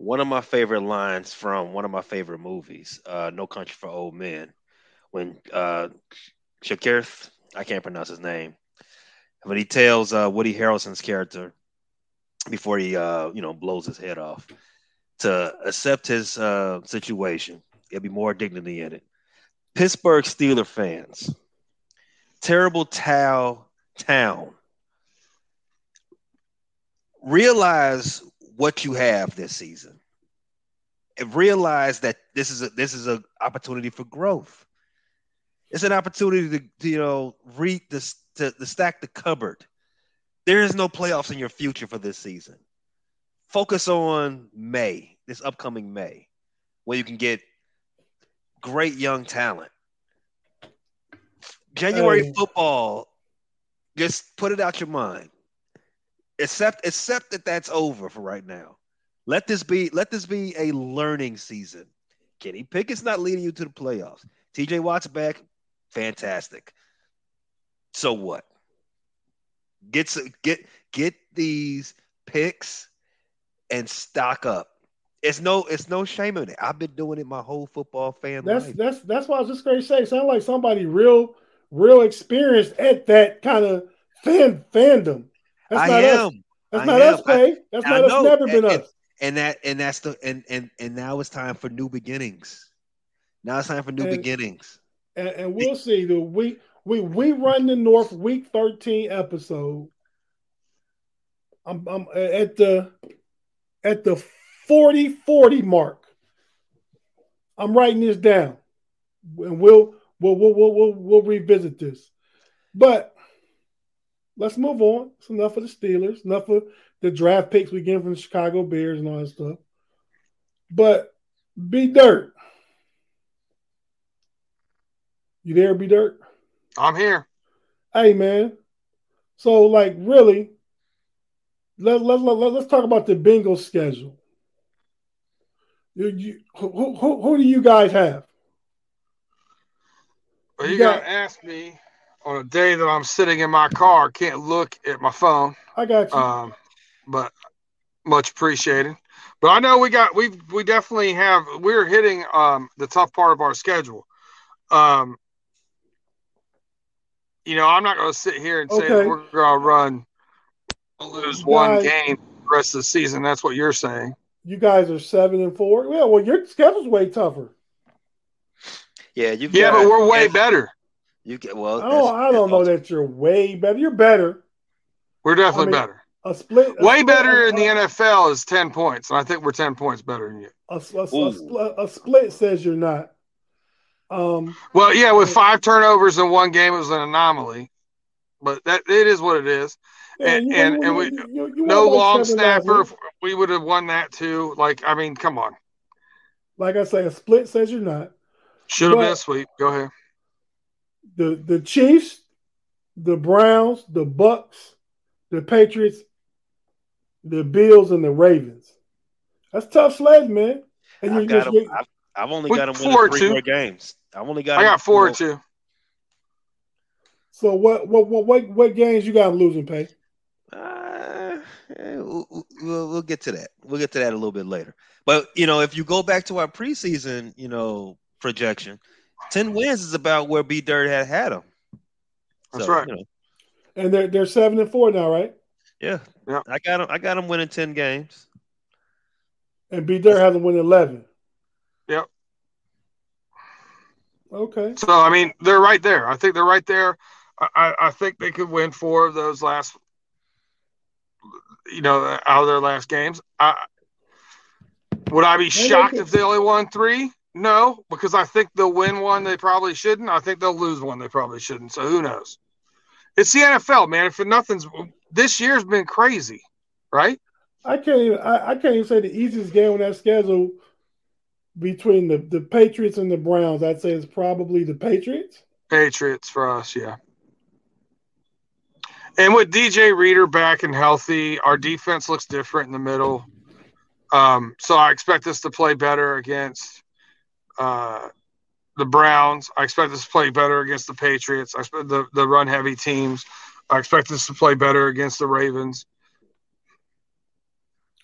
One of my favorite lines from one of my favorite movies, uh, No Country for Old Men, when uh, Shakirth, I can't pronounce his name, but he tells uh, Woody Harrelson's character before he, uh, you know, blows his head off to accept his uh, situation. It'll be more dignity in it. Pittsburgh Steeler fans, terrible towel town realize what you have this season and realize that this is a this is an opportunity for growth. It's an opportunity to, to you know read this to, to stack the cupboard. There is no playoffs in your future for this season. Focus on May, this upcoming May, where you can get great young talent. January football, just put it out your mind accept accept that that's over for right now. Let this be let this be a learning season. Kenny Pickett's not leading you to the playoffs. TJ Watt's back, fantastic. So what? Get get get these picks and stock up. It's no it's no shame in it. I've been doing it my whole football fan that's, life. That's that's why I was just going to say. Sound like somebody real real experienced at that kind of fan fandom. That's I not am. Us. That's I not am. us, Pay. That's I not us. Never been And- us. and that and that's the and and and now it's time for new beginnings. Now it's time for new And- beginnings. And, and we'll see. The we we we run the North Week 13 episode. I'm I'm at the at the 40 40 mark. I'm writing this down. And we'll we'll we'll we'll, we'll, we'll revisit this. But let's move on. It's enough of the Steelers, enough of the draft picks we get from the Chicago Bears and all that stuff. But be dirt. You there, be dirt? I'm here. Hey man. So like really, let, let, let, let, us talk about the Bengals schedule. You, you, who, who, who do you guys have? Well, You you got to ask me on a day that I'm sitting in my car, can't look at my phone. I got you. Um, but much appreciated. But I know we got we we definitely have we're hitting um the tough part of our schedule. Um, you know, I'm not going to sit here and say that Okay. we're going to run lose You one guys- game the rest of the season. That's what you're saying. you guys are seven and four. Yeah, well, your schedule's way tougher. Yeah, you Yeah, but we're way better. You get well. I don't, I don't know that you're way better. You're better. We're definitely I mean, better. A split. a Way split- better in the NFL is ten points, and I think we're ten points better than you. A, a, a, split- a split says you're not. Um, Well, yeah, with five turnovers in one game, it was an anomaly, but that it is what it is. yeah, And- you- and- you- and we- you- you- you No long snapper, we would have won that too. Like, I mean, come on, Like I say, a split says you're not. should have been But- a sweep. Go ahead. The the Chiefs, the Browns, the Bucks, the Patriots, the Bills, and the Ravens. That's tough sled, man. And I've, you got just 'em- I've, I've only got them four or three two. more games. I've only got. I 'em got four or two. so what what what what, what games you got 'em losing pay? Uh, we'll, we'll, we'll get to that. We'll get to that a little bit later. But you know, if you go back to our preseason, you know, projection, ten wins is about where B Dirt had had them. That's right. You know, And they're they're seven and four now, right? yeah, Yeah. I got them. I got them winning ten games. And B Dirt hasn't won eleven. Yep. Okay. So I mean, they're right there. I think they're right there. I, I, I think they could win four of those last, you know, out of their last games. I, would I be they shocked could- if they only won three? No, because I think they'll win one they probably shouldn't. I think they'll lose one they probably shouldn't. So who knows? It's the NFL, man. If nothing's this year's been crazy, right? I can't even I, I can't even say the easiest game on that schedule between the, the Patriots and the Browns. I'd say it's probably the Patriots. Patriots for us, yeah. And with DJ Reader back and healthy, our defense looks different in the middle. Um, so I expect us to play better against uh, the Browns. I expect us to play better against the Patriots. I expect the, the run heavy teams. I expect us to play better against the Ravens.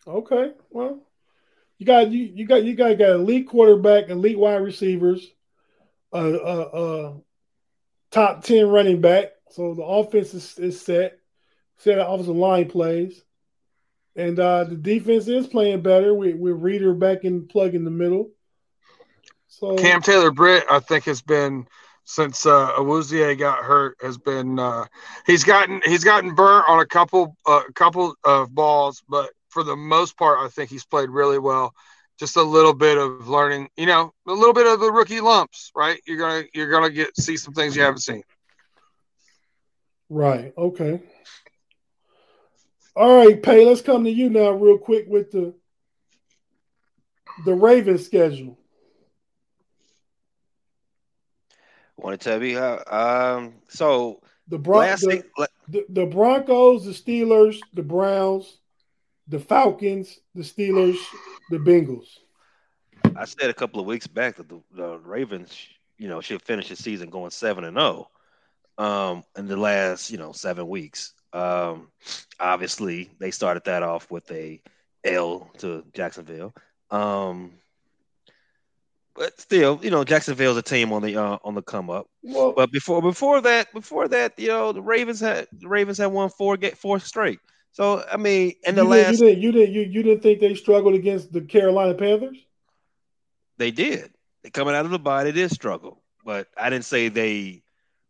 Okay, well, you got you, you got you got got elite quarterback, elite wide receivers, uh, uh, uh, top ten running back. So the offense is, is set. Set the offensive line plays, and uh, the defense is playing better with with Reader back in plug in the middle. So Cam Taylor Britt, I think, has been since uh, Awuzie got hurt. Has been uh, he's gotten he's gotten burnt on a couple a uh, couple of balls, but for the most part, I think he's played really well. Just a little bit of learning, you know, a little bit of the rookie lumps, right? You're gonna you're gonna get see some things you haven't seen. Right. Okay. All right, Pay. Let's come to you now, real quick, with the the Ravens schedule. Want to tell me how? Um, so The, Bron- the, thing, la- the the Broncos, the Steelers, the Browns, the Falcons, the Steelers, the Bengals. I said a couple of weeks back that the, the Ravens, you know, should finish the season going seven and zero. Oh, um, in the last, you know, seven weeks. Um, obviously, they started that off with a L to Jacksonville. Um, but still, you know, Jacksonville's a team on the uh, on the come up. Well, but before before that, before that, you know, the Ravens had the Ravens had won four get four straight. So I mean, in the you last, did, you didn't you didn't you, you didn't think they struggled against the Carolina Panthers? They did. They coming out of the bye, they did struggle, but I didn't say they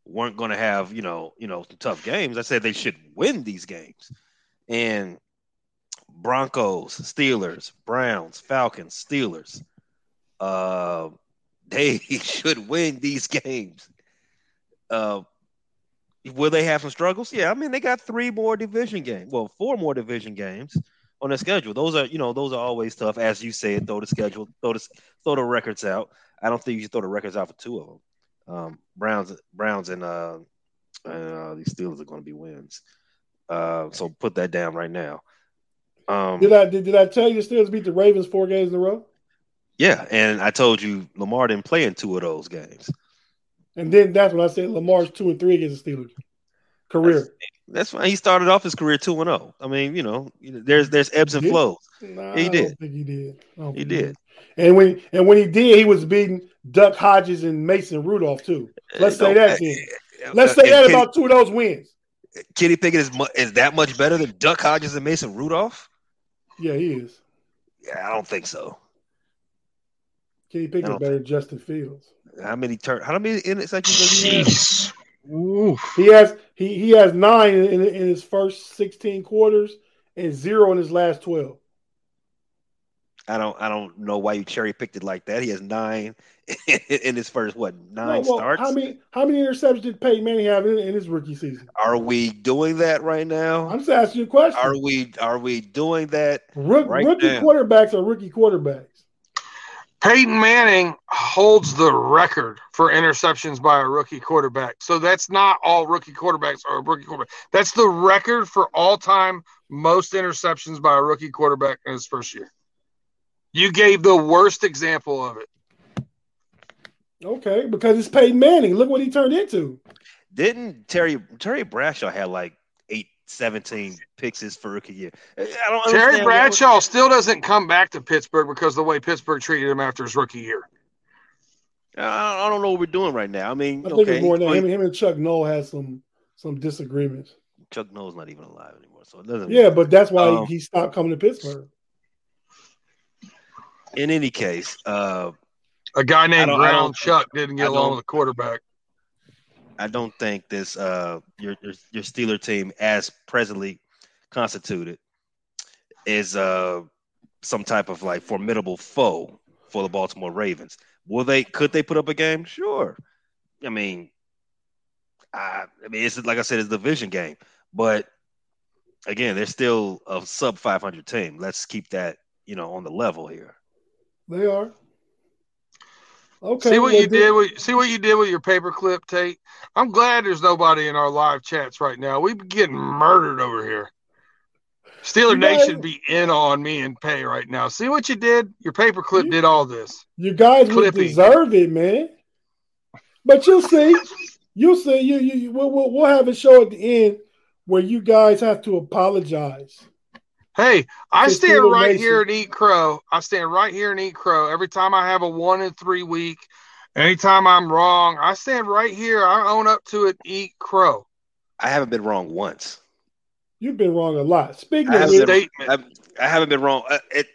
weren't going to have you know you know tough games. I said they should win these games, and Broncos, Steelers, Browns, Falcons, Steelers uh, they should win these games. Uh, will they have some struggles? Yeah, I mean they got three more division games. Well, four more division games on the schedule. Those are you know those are always tough, as you said. Throw the schedule, throw the throw the records out. I don't think you should throw the records out for two of them. Um, Browns, Browns, and uh, and, uh, these Steelers are going to be wins. Uh, so put that down right now. Um, did I did, did I tell you Steelers beat the Ravens four games in a row? Yeah, and I told you Lamar didn't play in two of those games. And then that's when I said Lamar's two and three against the Steelers career. That's, that's why he started off his career two and zero. Oh. I mean, you know, there's there's ebbs and flows. Nah, he did. he did. He did. And when and when he did, he was beating Duck Hodges and Mason Rudolph too. Let's say that. Then. Let's say that about two of those wins. Kenny Pickett is is that much better than Duck Hodges and Mason Rudolph? Yeah, he is. Yeah, I don't think so. Kenny Pickett better than Justin Fields. How many turn? How many interceptions does he have? He has he he has nine in, in his first sixteen quarters and zero in his last twelve. I don't I don't know why you cherry picked it like that. He has nine in his first what nine no, well, starts. How many how many interceptions did Peyton Manning have in, in, his rookie season? Are we doing that right now? I'm just asking you a question. Are we are we doing that? Rook, right rookie now? quarterbacks are rookie quarterbacks. Peyton Manning holds the record for interceptions by a rookie quarterback. So that's not all rookie quarterbacks are rookie quarterback. That's the record for all time most interceptions by a rookie quarterback in his first year. You gave the worst example of it. Okay, because it's Peyton Manning. Look what he turned into. Didn't Terry Terry Bradshaw had like 17 picks his for rookie year. I don't Terry Bradshaw still doesn't come back to Pittsburgh because the way Pittsburgh treated him after his rookie year. I don't know what we're doing right now. I mean, I think okay, more than him, him and Chuck Noll has some some disagreements. Chuck Noll's not even alive anymore, so it doesn't. Yeah, but that's why um, he stopped coming to Pittsburgh. In any case, uh, a guy named Brown Chuck didn't get along with the quarterback. I don't think this uh your your, your Steeler team as presently constituted is uh some type of like formidable foe for the Baltimore Ravens. Will they could they put up a game? Sure. I mean, I, I mean it's like I said, it's a division game, but again, they're still a sub 500 team. Let's keep that you know on the level here. They are. Okay. See what you did with see what you did with your paperclip, Tate. I'm glad there's nobody in our live chats right now. We've been getting murdered over here. Steeler you Nation guys, be in on me and pay right now. See what you did? Your paperclip you, did all this. You guys would deserve it, man. But you'll see. You'll see. You, you, we'll, we'll have a show at the end where you guys have to apologize. Hey, I stand right nation. here and eat crow. I stand right here and eat crow. Every time I have a one in three week, anytime I'm wrong, I stand right here. I own up to it, eat crow. I haven't been wrong once. You've been wrong a lot. Speaking of statement, I've, I have not been wrong. Uh, it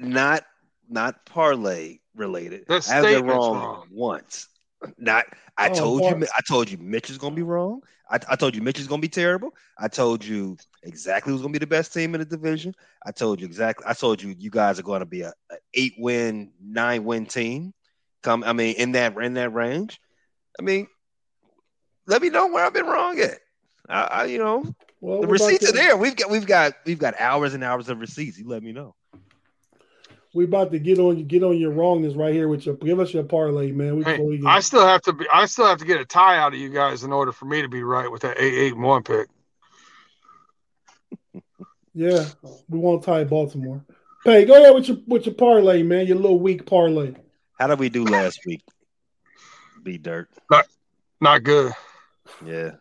not not parlay related. The I have been wrong, wrong, once. Not. I oh, told you. I told you Mitch is gonna be wrong. I, I, told you Mitch is gonna be terrible. I told you exactly who's gonna be the best team in the division. I told you exactly. I told you you guys are gonna be a, a eight win, nine win team. Come, I mean, in that in that range. I mean, let me know where I've been wrong at. I, I you know, well, the receipts are there. We've got we've got we've got hours and hours of receipts. You let me know. We about to get on you get on your wrongness right here with your give us your parlay, man. We, hey, we I still have to be I still have to get a tie out of you guys in order for me to be right with that eight eight and one pick. Yeah, we won't tie Baltimore. Hey, go ahead with your with your parlay, man. Your little weak parlay. How did we do last week? Be dirt. Not, not good. Yeah.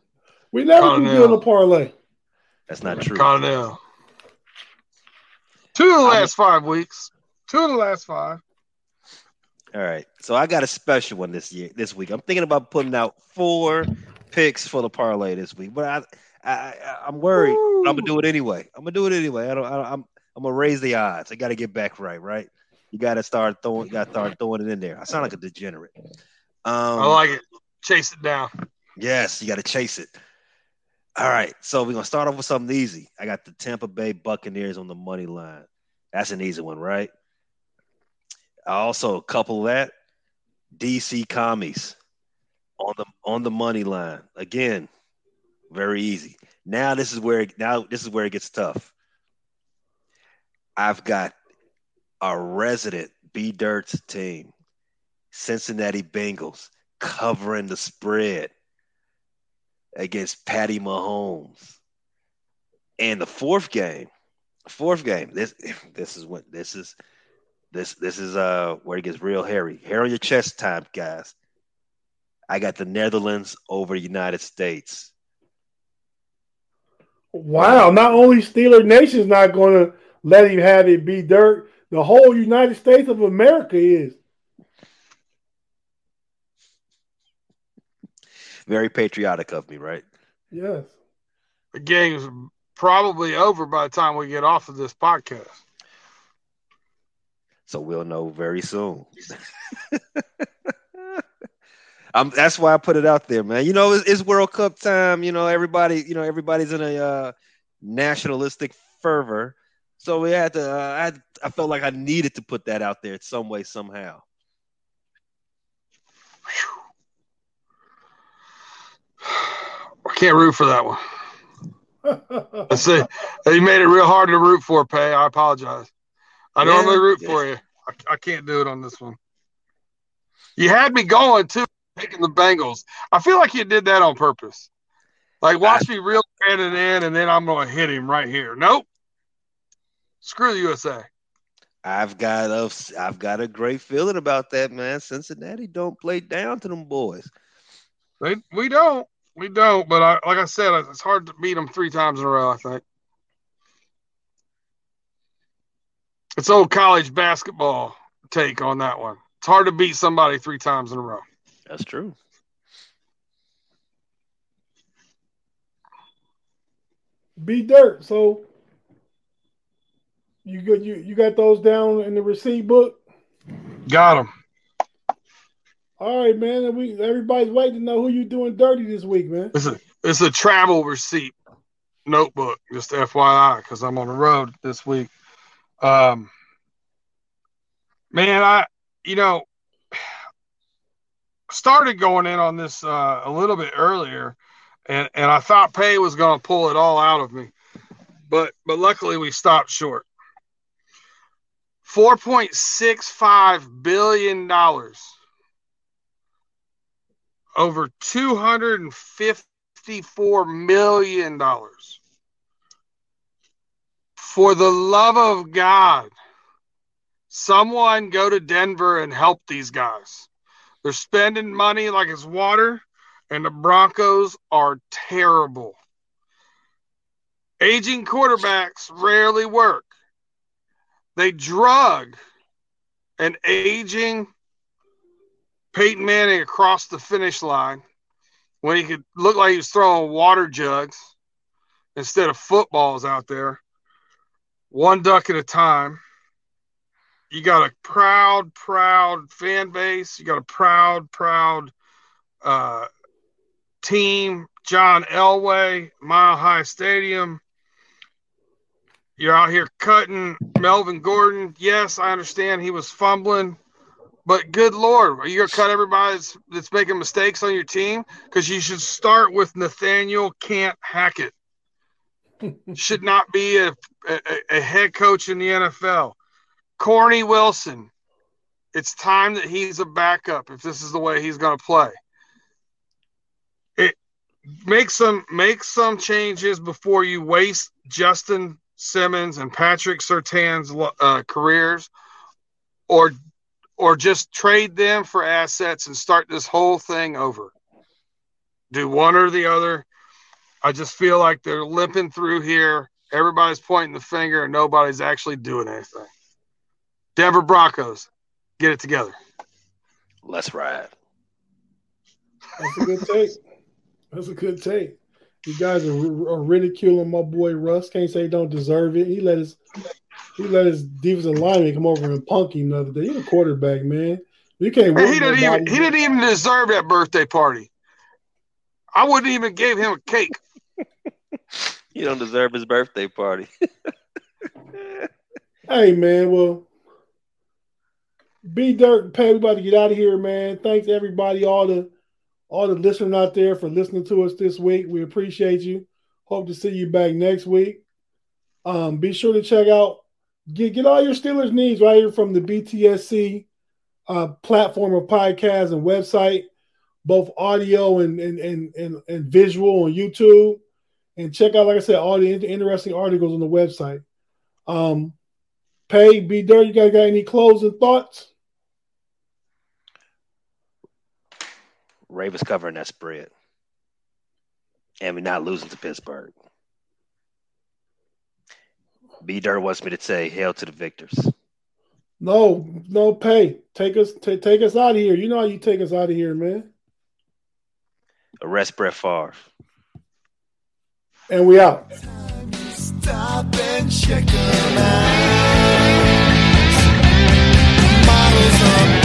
We never do good a parlay. That's not true. Connell. Two of the last I'm, five weeks. Two of the last five. All right. So I got a special one this year, this week. I'm thinking about putting out four picks for the parlay this week, but I, I, I am worried. I'm gonna do it anyway. I'm gonna do it anyway. I don't. I, I'm, I'm gonna raise the odds. I got to get back right. Right. You got to start throwing. Got to start throwing it in there. I sound like a degenerate. Um, I like it. Chase it down. Yes, you got to chase it. All right, so we're gonna start off with something easy. I got the Tampa Bay Buccaneers on the money line. That's an easy one, right? I also couple that DC commies on the on the money line. Again, very easy. Now this is where it, now this is where it gets tough. I've got a resident B Dirt's team, Cincinnati Bengals, covering the spread against Patty Mahomes. And the fourth game, fourth game, this this is what this is this this is uh where it gets real hairy. Hair on your chest time, guys. I got the Netherlands over the United States. Wow, not only Steeler Nation's not gonna let him have it be dirt, the whole United States of America is. Very patriotic of me, right? Yes. The game's probably over by the time we get off of this podcast. So we'll know very soon. um, that's why I put it out there, man. You know, it's, it's, World Cup time. You know, everybody, you know, everybody's in a uh, nationalistic fervor. So we had to. Uh, I, had, I felt like I needed to put that out there some way, somehow. I can't root for that one. I see. You made it real hard to root for, Pay. I apologize. I yeah, normally root yeah. for you. I, I, can't do it on this one. You had me going too, taking the Bengals. I feel like you did that on purpose. Like, watch I, me reel Brandon in, and then I'm going to hit him right here. Nope. Screw the USA. I've got a, I've got a great feeling about that, man. Cincinnati don't play down to them boys. They, we don't. We don't, but I, like I said, it's hard to beat them three times in a row. I think it's old college basketball take on that one. It's hard to beat somebody three times in a row. That's true. Be dirt. So you got you you got those down in the receipt book. Got them. All right, man. We everybody's waiting to know who you doing dirty this week, man. It's a it's a travel receipt notebook, just FYI, because I'm on the road this week. Um, man, I you know started going in on this uh, a little bit earlier, and and I thought Pay was going to pull it all out of me, but but luckily we stopped short. Four point six five billion dollars over $254 million. For the love of God, someone go to Denver and help these guys. They're spending money like it's water, and the Broncos are terrible. Aging quarterbacks rarely work. They drug an aging Peyton Manning across the finish line when he could look like he was throwing water jugs instead of footballs out there, one duck at a time. You got a proud, proud fan base. You got a proud, proud uh, team. John Elway, Mile High Stadium. You're out here cutting Melvin Gordon. Yes, I understand he was fumbling but good lord, are you gonna cut everybody that's, that's making mistakes on your team? Because you should start with Nathaniel Can't Hackett. Should not be a, a, a head coach in the NFL. Corny Wilson, it's time that he's a backup if this is the way he's going to play. It make some make some changes before you waste Justin Simmons and Patrick Surtain's uh, careers, or or just trade them for assets and start this whole thing over. Do one or the other. I just feel like they're limping through here. Everybody's pointing the finger and nobody's actually doing anything. Denver Broncos, get it together. Let's ride. That's a good take. That's a good take. You guys are, are, ridiculing my boy Russ. Can't say he don't deserve it. He let his he let his defensive lineman come over and punk him the other day. He's a quarterback, man. You can't. he didn't even he didn't even deserve that birthday party. I wouldn't even give him a cake. you don't deserve his birthday party. hey man, well, B Dirt Pay, we about to get out of here, man. Thanks everybody, all the all the listeners out there for listening to us this week. We appreciate you. Hope to see you back next week. Um, be sure to check out get get all your Steelers needs right here from the BTSC uh, platform of podcast and website, both audio and and, and and and visual on YouTube. And check out, like I said, all the interesting articles on the website. Um, Pay, be dirty. You guys got any closing thoughts? Ravens covering that spread. And we're not losing to Pittsburgh. B Dirt wants me to say hail to the victors. No, no pay. Take us t- take us out of here. You know how you take us out of here, man. Arrest Brett Favre. And we out. Stop and check Models